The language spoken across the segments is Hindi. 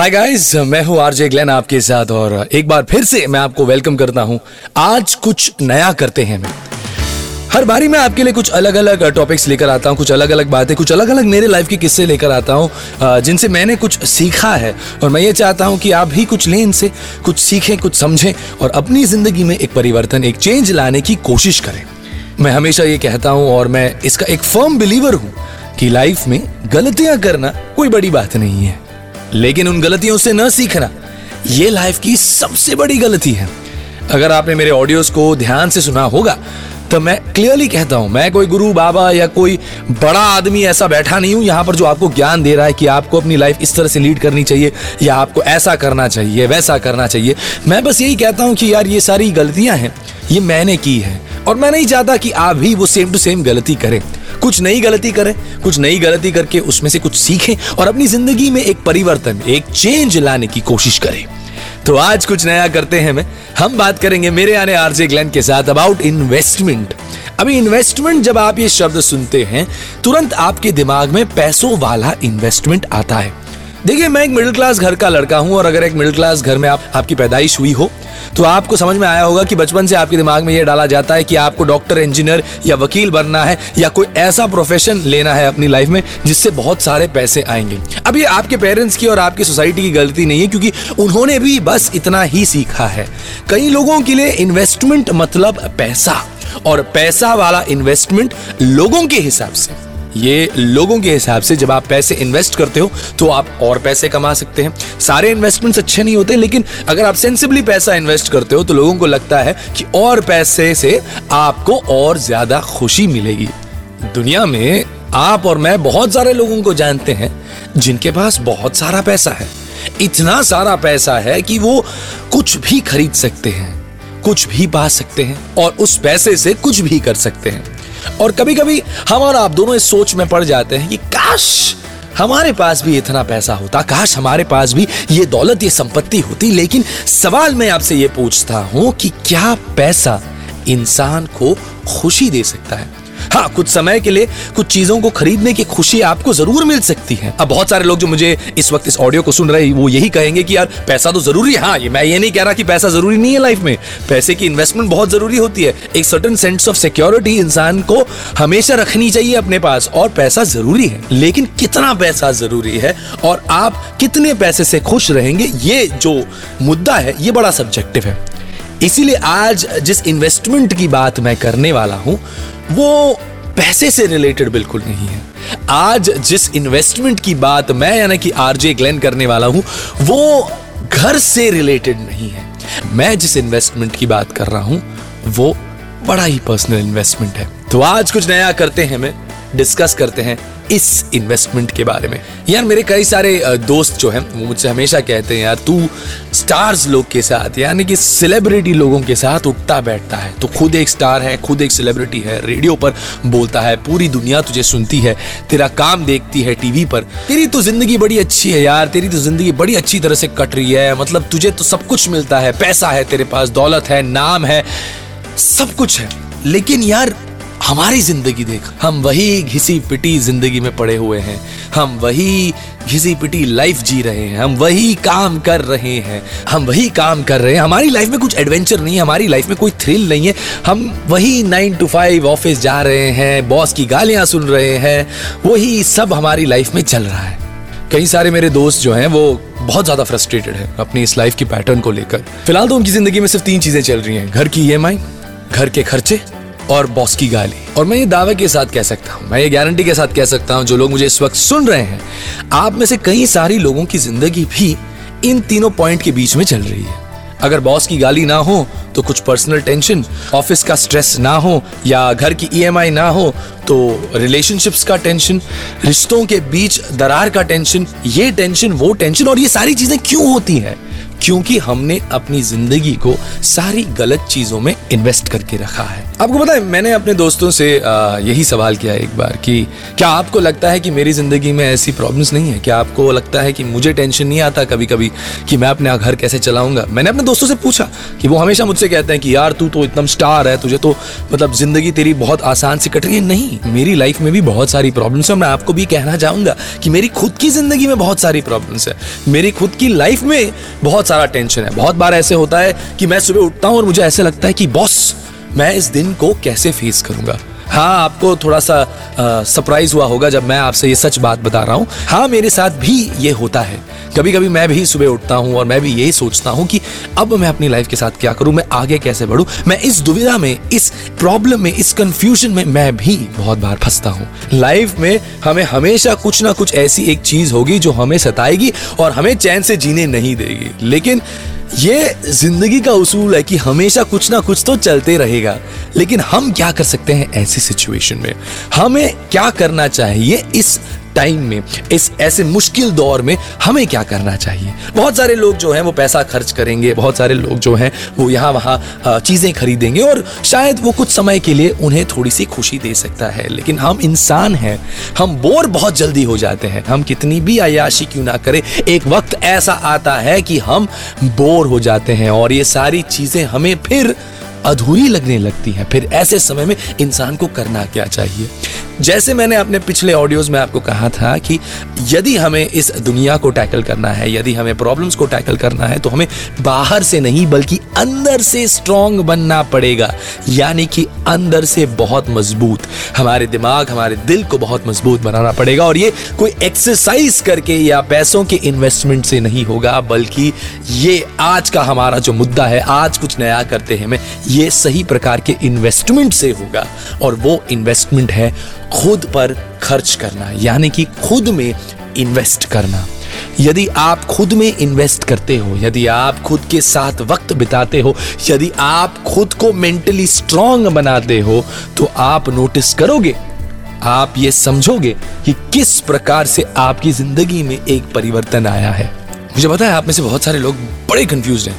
हाय गाइस मैं हूँ आरजे ग्लेन आपके साथ और एक बार फिर से मैं आपको वेलकम करता हूँ। आज कुछ नया करते हैं मैं हर बारी मैं आपके लिए कुछ अलग अलग टॉपिक्स लेकर आता हूँ, कुछ अलग अलग बातें, कुछ अलग अलग मेरे लाइफ के किस्से लेकर आता हूँ जिनसे मैंने कुछ सीखा है। और मैं ये चाहता हूँ कि आप भी कुछ लें इनसे, कुछ सीखें, कुछ समझें और अपनी ज़िंदगी में एक परिवर्तन, एक चेंज लाने की कोशिश करें। मैं हमेशा ये कहता हूँ और मैं इसका एक फर्म बिलीवर हूँ कि लाइफ में गलतियाँ करना कोई बड़ी बात नहीं है। लेकिन उन गलतियों से न सीखना, ये लाइफ की सबसे बड़ी गलती है। अगर आपने मेरे ऑडियोज को ध्यान से सुना होगा तो मैं क्लियरली कहता हूँ, मैं कोई गुरु, बाबा या कोई बड़ा आदमी ऐसा बैठा नहीं हूँ, यहाँ पर जो आपको ज्ञान दे रहा है कि आपको अपनी लाइफ इस तरह से लीड करनी चाहिए, या आपको ऐसा करना चाहिए, वैसा करना चाहिए, मैं बस यही कहता हूँ कि यार ये सारी गलतियाँ हैं, ये मैंने की है, और मैं नहीं चाहता कि आप भी वो सेम टू सेम गलती करें। कुछ नई गलती करें, कुछ नई गलती करके उसमें से कुछ सीखें और अपनी ज़िंदगी में एक परिवर्तन, एक चेंज लाने की कोशिश करें। तो आज कुछ नया करते हैं मैं। हम बात करेंगे मेरे आने आरजे ग्लैन के साथ अबाउट इन्वेस्टमेंट अभी इन्वेस्टमेंट जब आप ये शब्द सुनते हैं, तुरंत आपके दिमाग में पैसों वाला इन्वेस्टमेंट आता है। देखिए, मैं एक मिडिल क्लास घर का लड़का हूँ और अगर एक मिडिल क्लास घर में आप, आपकी पैदाइश हुई हो तो आपको समझ में आया होगा कि बचपन से आपके दिमाग में यह डाला जाता है कि आपको डॉक्टर इंजीनियर या वकील बनना है या कोई ऐसा प्रोफेशन लेना है अपनी लाइफ में जिससे बहुत सारे पैसे आएँगे। अब ये आपके पेरेंट्स की और आपकी सोसाइटी की गलती नहीं है, क्योंकि उन्होंने भी बस इतना ही सीखा है। कई लोगों के लिए इन्वेस्टमेंट मतलब पैसा, और पैसा वाला इन्वेस्टमेंट लोगों के हिसाब से। ये लोगों के हिसाब से जब आप पैसे इन्वेस्ट करते हो तो आप और पैसे कमा सकते हैं। सारे इन्वेस्टमेंट्स अच्छे नहीं होते, लेकिन अगर आप सेंसिबली पैसा इन्वेस्ट करते हो तो लोगों को लगता है कि और पैसे से आपको और ज़्यादा खुशी मिलेगी। दुनिया में आप और मैं बहुत सारे लोगों को जानते हैं, जिनके पास बहुत सारा पैसा है। इतना सारा पैसा है कि वो कुछ भी खरीद सकते हैं, कुछ भी पा सकते हैं, और उस पैसे से कुछ भी कर सकते हैं। और कभी कभी हम और आप दोनों इस सोच में पड़ जाते हैं कि काश हमारे पास भी इतना पैसा होता, काश हमारे पास भी ये दौलत, ये संपत्ति होती। लेकिन सवाल मैं आपसे ये पूछता हूँ कि क्या पैसा इंसान को खुशी दे सकता है? हाँ कुछ समय के लिए कुछ चीज़ों को खरीदने की खुशी आपको ज़रूर मिल सकती है। अब बहुत सारे लोग जो मुझे इस वक्त इस ऑडियो को सुन रहे हैं, वो यही कहेंगे कि यार, पैसा तो ज़रूरी है। हाँ ये मैं ये नहीं कह रहा कि पैसा ज़रूरी नहीं है लाइफ में। पैसे की इन्वेस्टमेंट बहुत ज़रूरी होती है। एक सर्टन सेंस ऑफ़ सिक्योरिटी इंसान को हमेशा रखनी चाहिए अपने पास, और पैसा ज़रूरी है। लेकिन कितना पैसा ज़रूरी है, और आप कितने पैसे से खुश रहेंगे, ये जो मुद्दा है, ये बड़ा सब्जेक्टिव है। इसीलिए आज जिस इन्वेस्टमेंट की बात मैं करने वाला हूँ, वो पैसे से रिलेटेड बिल्कुल नहीं है। आज जिस इन्वेस्टमेंट की बात मैं, यानी कि आरजे ग्लेन करने वाला हूँ, वो घर से रिलेटेड नहीं है। मैं जिस इन्वेस्टमेंट की बात कर रहा हूँ, वो बड़ा ही पर्सनल इन्वेस्टमेंट है। तो आज कुछ नया करते हैं, मैं डिस्कस करते हैं। इस इन्वेस्टमेंट के बारे में। यार, मेरे कई सारे दोस्त जो हैं, वो मुझसे हमेशा कहते हैं, यार, तू स्टार्स लोग के साथ, यानी कि सेलिब्रिटी लोगों के साथ उठता बैठता है। तो खुद एक स्टार है, खुद एक सेलिब्रिटी है रेडियो पर बोलता है, पूरी दुनिया तुझे सुनती है, तेरा काम देखती है टीवी पर। तेरी तो ज़िंदगी बड़ी अच्छी है यार, तेरी तो ज़िंदगी बड़ी अच्छी तरह से कट रही है। मतलब तुझे तो सब कुछ मिलता है, पैसा है तेरे पास, दौलत है, नाम है, सब कुछ है। लेकिन यार हमारी ज़िंदगी देख। हम वही घिसी पिटी ज़िंदगी में पड़े हुए हैं। हम वही घिसी पिटी लाइफ जी रहे हैं। हम वही काम कर रहे हैं। हम वही काम कर रहे हैं। हमारी लाइफ में कुछ एडवेंचर नहीं है। हमारी लाइफ में कोई थ्रिल नहीं है। हम वही नाइन टू फाइव ऑफ़िस जा रहे हैं। बॉस की गालियाँ सुन रहे हैं। वही सब हमारी लाइफ में चल रहा है। कई सारे मेरे दोस्त जो हैं, वो बहुत ज़्यादा फ्रस्ट्रेटेड है अपनी इस लाइफ की पैटर्न को लेकर। फ़िलहाल तो उनकी ज़िंदगी में सिर्फ़ तीन चीज़ें चल रही हैं। घर की ईएमआई घर के खर्चे और बॉस की गाली। और मैं ये दावे के साथ कह सकता हूँ, मैं ये गारंटी के साथ कह सकता हूँ, जो लोग मुझे इस वक्त सुन रहे हैं, आप में से कई सारी लोगों की ज़िंदगी भी इन तीनों पॉइंट के बीच में चल रही है। अगर बॉस की गाली ना हो तो कुछ पर्सनल टेंशन ऑफ़िस का स्ट्रेस ना हो, या घर की ईएमआई e ना हो तो रिलेशनशिप्स का टेंशन रिश्तों के बीच दरार का टेंशन ये टेंशन वो टेंशन और ये सारी चीज़ें क्यों होती हैं? क्योंकि हमने अपनी ज़िंदगी को सारी गलत चीज़ों में इन्वेस्ट करके रखा है। आपको पता है, मैंने अपने दोस्तों से यही सवाल किया एक बार कि क्या आपको लगता है कि मेरी ज़िंदगी में ऐसी प्रॉब्लम्स नहीं है? क्या आपको लगता है कि मुझे टेंशन नहीं आता कभी कभी कि मैं अपने घर कैसे चलाऊँगा? मैंने अपने दोस्तों से पूछा कि वो हमेशा मुझसे कहते हैं कि, यार, तू तो एकदम स्टार है, तुझे तो मतलब ज़िंदगी तेरी बहुत आसान से कट रही है। नहीं, मेरी लाइफ में भी बहुत सारी प्रॉब्लम्स है मैं आपको भी कहना चाहूँगा कि मेरी खुद की ज़िंदगी में बहुत सारी प्रॉब्लम्स है। मेरी खुद की लाइफ में बहुत सारा टेंशन है। बहुत बार ऐसे होता है कि मैं सुबह उठता हूँ और मुझे ऐसे लगता है कि, बॉस मैं इस दिन को कैसे फेस करूँगा? हाँ आपको थोड़ा सा सरप्राइज़ हुआ होगा जब मैं आपसे ये सच बात बता रहा हूँ। हाँ मेरे साथ भी ये होता है। कभी कभी मैं भी सुबह उठता हूँ और मैं भी यही सोचता हूँ कि अब मैं अपनी लाइफ के साथ क्या करूँ, मैं आगे कैसे बढ़ूँ? मैं इस दुविधा में, इस प्रॉब्लम में, इस कंफ्यूजन में मैं भी बहुत बार फंसता हूँ। लाइफ में हमें हमेशा कुछ ना कुछ ऐसी एक चीज़ होगी जो हमें सताएगी और हमें चैन से जीने नहीं देगी। लेकिन ये ज़िंदगी का उसूल है कि हमेशा कुछ ना कुछ तो चलते रहेगा। लेकिन हम क्या कर सकते हैं ऐसी सिचुएशन में? हमें क्या करना चाहिए? इस टाइम में, इस ऐसे मुश्किल दौर में हमें क्या करना चाहिए? बहुत सारे लोग जो हैं, वो पैसा खर्च करेंगे, बहुत सारे लोग जो हैं, वो यहाँ वहाँ चीज़ें खरीदेंगे और शायद वो कुछ समय के लिए उन्हें थोड़ी सी खुशी दे सकता है। लेकिन हम इंसान हैं, हम बोर बहुत जल्दी हो जाते हैं। हम कितनी भी अयाशी क्यों ना करें, एक वक्त ऐसा आता है कि हम बोर हो जाते हैं और ये सारी चीज़ें हमें फिर अधूरी लगने लगती हैं। फिर ऐसे समय में इंसान को करना क्या चाहिए? जैसे मैंने अपने पिछले ऑडियोज में आपको कहा था कि यदि हमें इस दुनिया को टैकल करना है, यदि हमें प्रॉब्लम्स को टैकल करना है तो हमें बाहर से नहीं, बल्कि अंदर से स्ट्रांग बनना पड़ेगा। यानी कि अंदर से बहुत मज़बूत। हमारे दिमाग, हमारे दिल को बहुत मज़बूत बनाना पड़ेगा और ये कोई एक्सरसाइज करके या पैसों के इन्वेस्टमेंट से नहीं होगा, बल्कि ये आज का हमारा जो मुद्दा है, आज कुछ नया करते हैं मैं ये सही प्रकार के इन्वेस्टमेंट से होगा। और वो इन्वेस्टमेंट है खुद पर खर्च करना, यानी कि खुद में इन्वेस्ट करना। यदि आप खुद में इन्वेस्ट करते हो, यदि आप खुद के साथ वक्त बिताते हो, यदि आप खुद को मेंटली स्ट्रांग बनाते हो तो आप नोटिस करोगे, आप ये समझोगे कि किस प्रकार से आपकी ज़िंदगी में एक परिवर्तन आया है। मुझे पता है आप में से बहुत सारे लोग बड़े कंफ्यूज हैं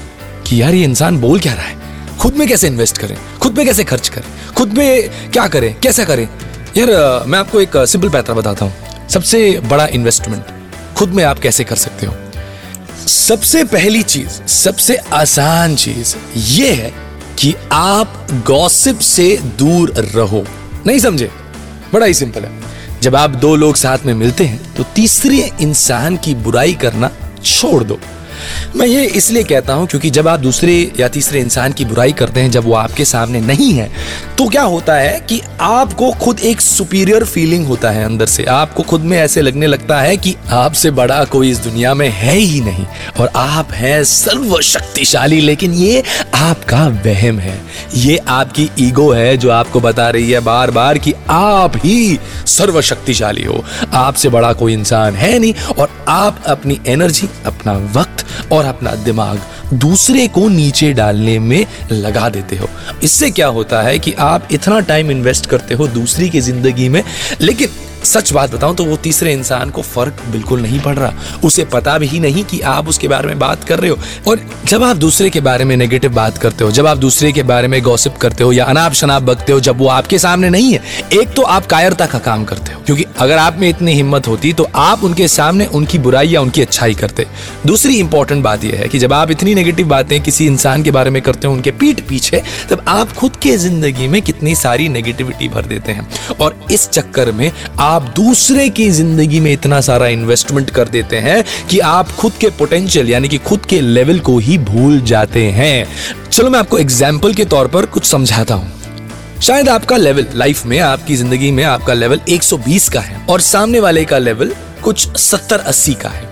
कि यार ये इंसान बोल क्या रहा है? खुद में कैसे इन्वेस्ट करें? खुद में कैसे खर्च करें? खुद में क्या करें? कैसे करें? यार मैं आपको एक सिंपल पैतरा बताता हूँ। सबसे बड़ा इन्वेस्टमेंट खुद में आप कैसे कर सकते हो? सबसे पहली चीज़, सबसे आसान चीज़ ये है कि आप गॉसिप से दूर रहो। नहीं समझे? बड़ा ही सिंपल है। जब आप दो लोग साथ में मिलते हैं तो तीसरे इंसान की बुराई करना छोड़ दो। मैं ये इसलिए कहता हूँ क्योंकि जब आप दूसरे या तीसरे इंसान की बुराई करते हैं, जब वो आपके सामने नहीं है तो क्या होता है कि आपको खुद एक सुपीरियर फीलिंग होता है अंदर से। आपको खुद में ऐसे लगने लगता है कि आपसे बड़ा कोई इस दुनिया में है ही नहीं और आप हैं सर्वशक्तिशाली, लेकिन ये आपका वहम है। ये आपकी ईगो है जो आपको बता रही है बार बार कि आप ही सर्वशक्तिशाली हो। आपसे बड़ा कोई इंसान है नहीं और आप अपनी एनर्जी अपना वक्त और अपना दिमाग दूसरे को नीचे डालने में लगा देते हो। इससे क्या होता है कि आप इतना टाइम इन्वेस्ट करते हो दूसरी की ज़िंदगी में, लेकिन सच बात बताऊँ तो वो तीसरे इंसान को फ़र्क बिल्कुल नहीं पड़ रहा। उसे पता भी नहीं कि आप उसके बारे में बात कर रहे हो। और जब आप दूसरे के बारे में नेगेटिव बात करते हो, जब आप दूसरे के बारे में गॉसिप करते हो या अनाप शनाप बकते हो, जब वो आपके सामने नहीं है, एक तो आप कायरता का काम करते हो। क्योंकि अगर आप में इतनी हिम्मत होती तो आप उनके सामने उनकी बुराई या उनकी अच्छाई करते। दूसरी इंपॉर्टेंट बात यह है कि जब आप इतनी नेगेटिव बातें किसी इंसान के बारे में करते हो, उनके पीठ पीछे, तब आप खुद के ज़िंदगी में कितनी सारी नेगेटिविटी भर देते हैं। और इस चक्कर में आप दूसरे की ज़िंदगी में इतना सारा इन्वेस्टमेंट कर देते हैं कि आप खुद के पोटेंशियल यानी कि खुद के लेवल को ही भूल जाते हैं। चलो मैं आपको एग्ज़ाम्पल के तौर पर कुछ समझाता हूँ। शायद आपका लेवल लाइफ में, आपकी ज़िंदगी में आपका लेवल 120 का है और सामने वाले का लेवल कुछ 70-80 का है।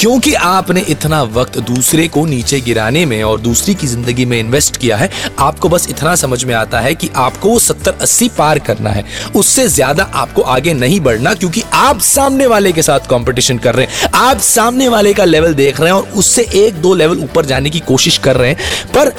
क्योंकि आपने इतना वक्त दूसरे को नीचे गिराने में और दूसरी की ज़िंदगी में इन्वेस्ट किया है, आपको बस इतना समझ में आता है कि आपको वो सत्तर अस्सी पार करना है। उससे ज़्यादा आपको आगे नहीं बढ़ना क्योंकि आप सामने वाले के साथ कॉम्पिटिशन कर रहे हैं। आप सामने वाले का लेवल देख रहे हैं और उससे एक दो लेवल ऊपर जाने की कोशिश कर रहे हैं। पर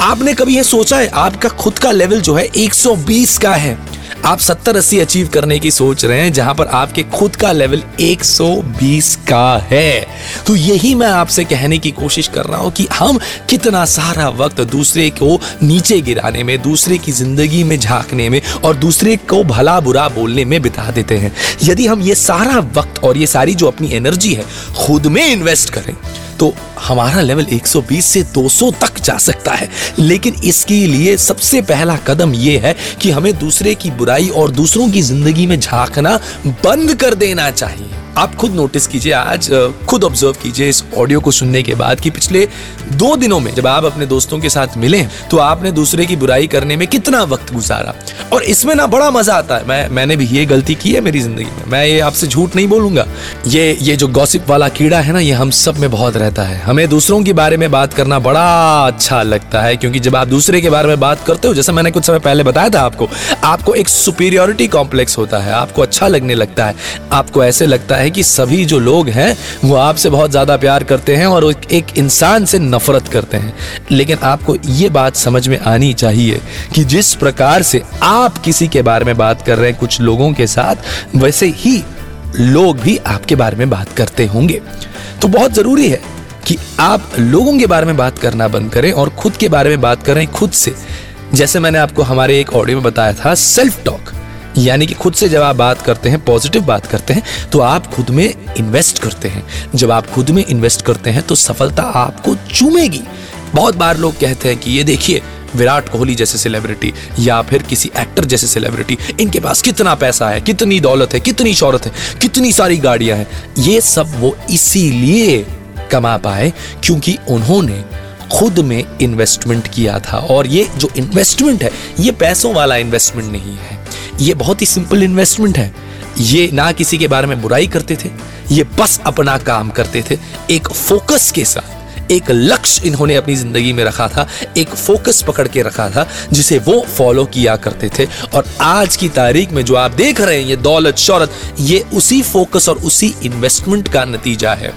आपने कभी ये सोचा है, आपका खुद का लेवल जो है 120 का है। आप 70 80 अचीव करने की सोच रहे हैं, जहाँ पर आपके खुद का लेवल 120 का है। तो यही मैं आपसे कहने की कोशिश कर रहा हूँ कि हम कितना सारा वक्त दूसरे को नीचे गिराने में, दूसरे की ज़िंदगी में झांकने में और दूसरे को भला बुरा बोलने में बिता देते हैं। यदि हम ये सारा वक्त और ये सारी जो अपनी एनर्जी है, खुद में इन्वेस्ट करें। तो हमारा लेवल 120 से 200 तक जा सकता है। लेकिन इसके लिए सबसे पहला कदम ये है कि हमें दूसरे की बुराई और दूसरों की ज़िंदगी में झांकना बंद कर देना चाहिए। आप खुद नोटिस कीजिए, आज खुद ऑब्ज़र्व कीजिए इस ऑडियो को सुनने के बाद कि पिछले दो दिनों में जब आप अपने दोस्तों के साथ मिले तो आपने दूसरे की बुराई करने में कितना वक्त गुजारा। और इसमें ना बड़ा मज़ा आता है। मैं, मैंने भी ये गलती की है मेरी ज़िंदगी में। मैं ये आपसे झूठ नहीं बोलूँगा। ये ये जो गॉसिप वाला कीड़ा है ना, ये हम सब में बहुत रहता है। हमें दूसरों के बारे में बात करना बड़ा अच्छा लगता है, क्योंकि जब आप दूसरे के बारे में बात करते हो, जैसे मैंने कुछ समय पहले बताया था आपको आपको एक सुपीरियोरिटी कॉम्प्लेक्स होता है। आपको अच्छा लगने लगता है। आपको ऐसे लगता है है कि सभी जो लोग हैं, वो आपसे बहुत ज़्यादा प्यार करते हैं और एक इंसान से नफरत करते हैं। लेकिन आपको ये बात समझ में आनी चाहिए कि जिस प्रकार से आप किसी के बारे में बात कर रहे हैं, कुछ लोगों के साथ, वैसे ही लोग भी आपके बारे में बात करते होंगे। तो बहुत ज़रूरी है कि आप लोगों के बारे में बात करना बंद करें और खुद के बारे में बात करें खुद से। जैसे मैंने आपको हमारे एक ऑडियो में बताया था, सेल्फ टॉक। यानी कि खुद से जब आप बात करते हैं पॉजिटिव बात करते हैं तो आप खुद में इन्वेस्ट करते हैं। जब आप खुद में इन्वेस्ट करते हैं तो सफलता आपको चूमेगी। बहुत बार लोग कहते हैं कि ये देखिए, विराट कोहली जैसे सेलिब्रिटी या फिर किसी एक्टर जैसे सेलिब्रिटी इनके पास कितना पैसा है, कितनी दौलत है, कितनी शौरत है, कितनी सारी गाड़ियाँ हैं। ये सब वो इसीलिए कमा पाए क्योंकि उन्होंने खुद में इन्वेस्टमेंट किया था। और ये जो इन्वेस्टमेंट है, ये पैसों वाला इन्वेस्टमेंट नहीं है। ये बहुत ही सिंपल इन्वेस्टमेंट है। ये ना किसी के बारे में बुराई करते थे, ये बस अपना काम करते थे। एक फोकस के साथ, एक लक्ष्य इन्होंने अपनी ज़िंदगी में रखा था, एक फोकस पकड़ के रखा था, जिसे वो फॉलो किया करते थे। और आज की तारीख में जो आप देख रहे हैं, ये दौलत शौरत ये उसी फोकस और उसी इन्वेस्टमेंट का नतीजा है।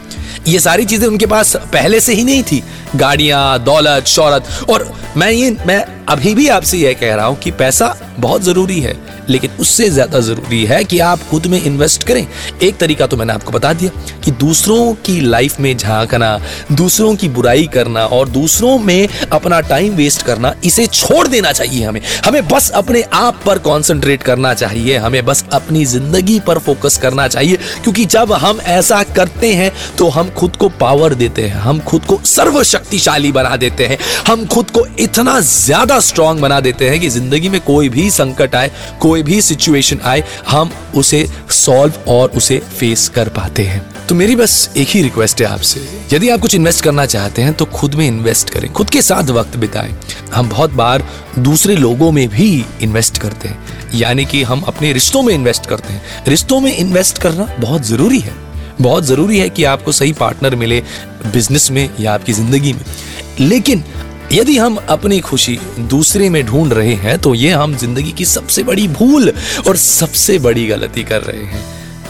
ये सारी चीज़ें उनके पास पहले से ही नहीं थी। गाड़ियाँ, दौलत शौरत और मैं ये, मैं अभी भी आपसे यह कह रहा हूँ कि पैसा बहुत ज़रूरी है, लेकिन उससे ज़्यादा ज़रूरी है कि आप खुद में इन्वेस्ट करें। एक तरीका तो मैंने आपको बता दिया कि दूसरों की लाइफ में झांकना, दूसरों की बुराई करना और दूसरों में अपना टाइम वेस्ट करना, इसे छोड़ देना चाहिए हमें। हमें बस अपने आप पर कॉन्सेंट्रेट करना चाहिए, हमें बस अपनी ज़िंदगी पर फोकस करना चाहिए, क्योंकि जब हम ऐसा करते हैं तो हम खुद को पावर देते हैं, हम खुद को सर्वशक्तिशाली बना देते हैं, हम खुद को इतना ज़्यादा स्ट्रांग बना देते हैं कि ज़िंदगी में कोई भी संकट आए, कोई भी सिचुएशन आए, हम उसे सॉल्व और उसे फेस कर पाते हैं। तो मेरी बस एक ही रिक्वेस्ट है आपसे। यदि आप कुछ इन्वेस्ट करना चाहते हैं तो खुद में इन्वेस्ट करें। खुद के साथ वक्त बिताएँ। हम बहुत बार दूसरे लोगों में भी इन्वेस्ट करते हैं। यानी कि हम अपने रिश्तों में इन्वेस्ट करते हैं। रिश्तों में इन्वेस्ट करना बहुत ज़रूरी है। बहुत ज़रूरी है कि आपको सही पार्टनर मिले बिज़नेस में या आपकी ज़िंदगी में। लेकिन यदि हम अपनी खुशी दूसरे में ढूंढ रहे हैं तो ये हम ज़िंदगी की सबसे बड़ी भूल और सबसे बड़ी गलती कर रहे हैं।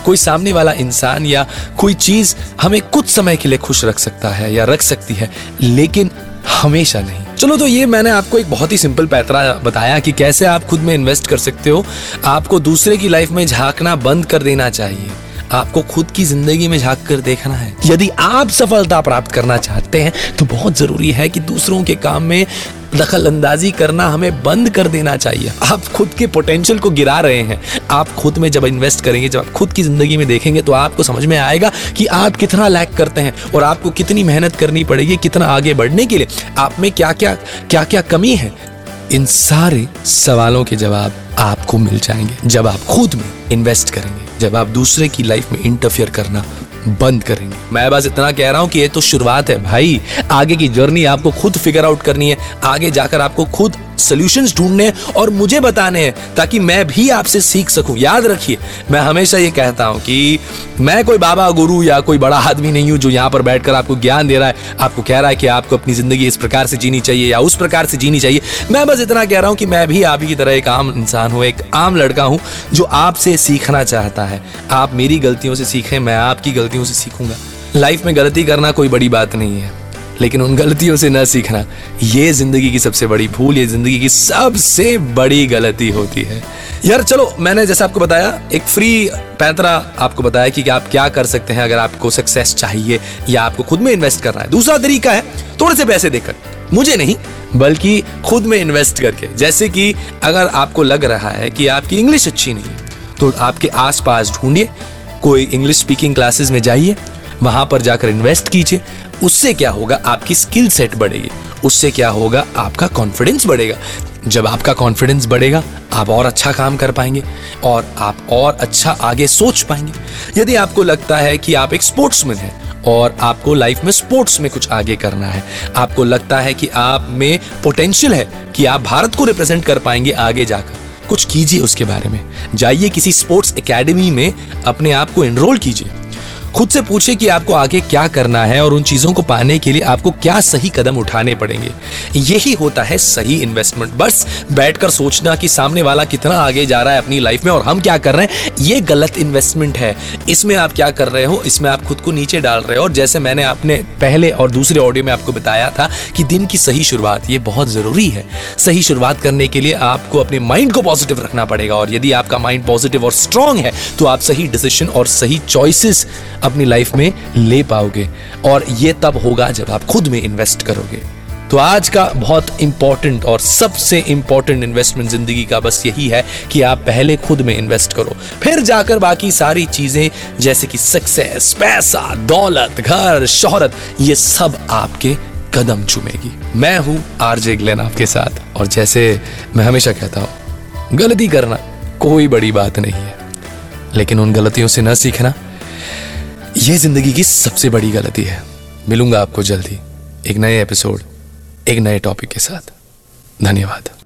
कोई सामने वाला इंसान या कोई चीज़ हमें कुछ समय के लिए खुश रख सकता है या रख सकती है, लेकिन हमेशा नहीं। चलो तो ये मैंने आपको एक बहुत ही सिंपल पैतरा बताया कि कैसे आप खुद में इन्वेस्ट कर सकते हो। आपको दूसरे की लाइफ में झांकना बंद कर देना चाहिए। आपको खुद की ज़िंदगी में झाँक कर देखना है। यदि आप सफलता प्राप्त करना चाहते हैं तो बहुत ज़रूरी है कि दूसरों के काम में दखल अंदाजी करना हमें बंद कर देना चाहिए। आप खुद के पोटेंशियल को गिरा रहे हैं। आप खुद में जब इन्वेस्ट करेंगे, जब आप खुद की ज़िंदगी में देखेंगे तो आपको समझ में आएगा कि आप कितना लैक करते हैं और आपको कितनी मेहनत करनी पड़ेगी कितना आगे बढ़ने के लिए। आप में क्या क्या क्या क्या कमी है? इन सारे सवालों के जवाब आपको मिल जाएँगे जब आप खुद में इन्वेस्ट करेंगे। जब आप दूसरे की लाइफ में इंटरफेयर करना बंद करेंगे। मैं बस इतना कह रहा हूँ कि ये तो शुरुआत है भाई। आगे की जर्नी आपको खुद फिगर आउट करनी है। आगे जाकर आपको खुद सोल्यूशंस ढूँढने और मुझे बताने हैं ताकि मैं भी आपसे सीख सकूँ। याद रखिए, मैं हमेशा ये कहता हूँ कि मैं कोई बाबा गुरु या कोई बड़ा आदमी नहीं हूँ जो यहाँ पर बैठकर आपको ज्ञान दे रहा है, आपको कह रहा है कि आपको अपनी ज़िंदगी इस प्रकार से जीनी चाहिए या उस प्रकार से जीनी चाहिए। मैं बस इतना कह रहा हूँ कि मैं भी आप ही की तरह एक आम इंसान हूँ, एक आम लड़का हूँ जो आपसे सीखना चाहता है। आप मेरी गलतियों से सीखें, मैं आपकी गलतियों से सीखूँगा। लाइफ में गलती करना कोई बड़ी बात नहीं है। लेकिन उन गलतियों से न सीखना। ये ज़िंदगी की सबसे बड़ी भूल ये ज़िंदगी की सबसे बड़ी गलती होती है। यार चलो मैंने जैसे आपको बताया एक फ्री पैंतरा आपको बताया कि, कि आप क्या कर सकते हैं अगर आपको सक्सेस चाहिए या आपको खुद में इन्वेस्ट करना है। दूसरा तरीका है थोड़े से पैसे देकर। मुझे नहीं बल्कि खुद में इन्वेस्ट करके। जैसे कि अगर आपको लग रहा है कि आपकी इंग्लिश अच्छी नहीं है तो आपके आसपास ढूंढिए कोई इंग्लिश स्पीकिंग क्लासेस में जाइए वहाँ पर जाकर इन्वेस्ट कीजिए। उससे क्या होगा आपकी स्किल सेट बढ़ेगी। उससे क्या होगा आपका कॉन्फिडेंस बढ़ेगा। जब आपका कॉन्फिडेंस बढ़ेगा, आप और अच्छा काम कर पाएँगे और आप और अच्छा आगे सोच पाएँगे। यदि आपको लगता है कि आप एक स्पोर्ट्समैन हैं और आपको लाइफ में स्पोर्ट्स में कुछ आगे करना है, आपको लगता है कि आप में पोटेंशियल है कि आप भारत को रिप्रेजेंट कर पाएँगे आगे जाकर, कुछ कीजिए उसके बारे में। जाइए किसी स्पोर्ट्स एकेडमी में अपने आप को एनरोल कीजिए। खुद से पूछे कि आपको आगे क्या करना है और उन चीज़ों को पाने के लिए आपको क्या सही कदम उठाने पड़ेंगे। यही होता है सही इन्वेस्टमेंट बस बैठकर सोचना कि सामने वाला कितना आगे जा रहा है अपनी लाइफ में और हम क्या कर रहे हैं ये गलत इन्वेस्टमेंट है। इसमें आप क्या कर रहे हो? इसमें आप खुद को नीचे डाल रहे हो। और जैसे मैंने आपने पहले और दूसरे ऑडियो में आपको बताया था कि दिन की सही शुरुआत ये बहुत ज़रूरी है। सही शुरुआत करने के लिए आपको अपने माइंड को पॉजिटिव रखना पड़ेगा। और यदि आपका माइंड पॉजिटिव और स्ट्रांग है तो आप सही डिसीज़न और सही चॉइसेस अपनी लाइफ में ले पाओगे। और ये तब होगा जब आप खुद में इन्वेस्ट करोगे। तो आज का बहुत इंपॉर्टेंट और सबसे इंपॉर्टेंट इन्वेस्टमेंट ज़िंदगी का बस यही है कि आप पहले खुद में इन्वेस्ट करो। फिर जाकर बाकी सारी चीज़ें, जैसे कि सक्सेस पैसा, दौलत, घर, शोहरत, ये सब आपके कदम चुमेगी। मैं हूँ आरजे ग्लेन आपके साथ, और जैसे मैं हमेशा कहता हूँ, गलती करना कोई बड़ी बात नहीं है। लेकिन उन गलतियों से न सीखना यह ज़िंदगी की सबसे बड़ी गलती है। मिलूँगा आपको जल्दी। एक नए एपिसोड एक नए टॉपिक के साथ। धन्यवाद।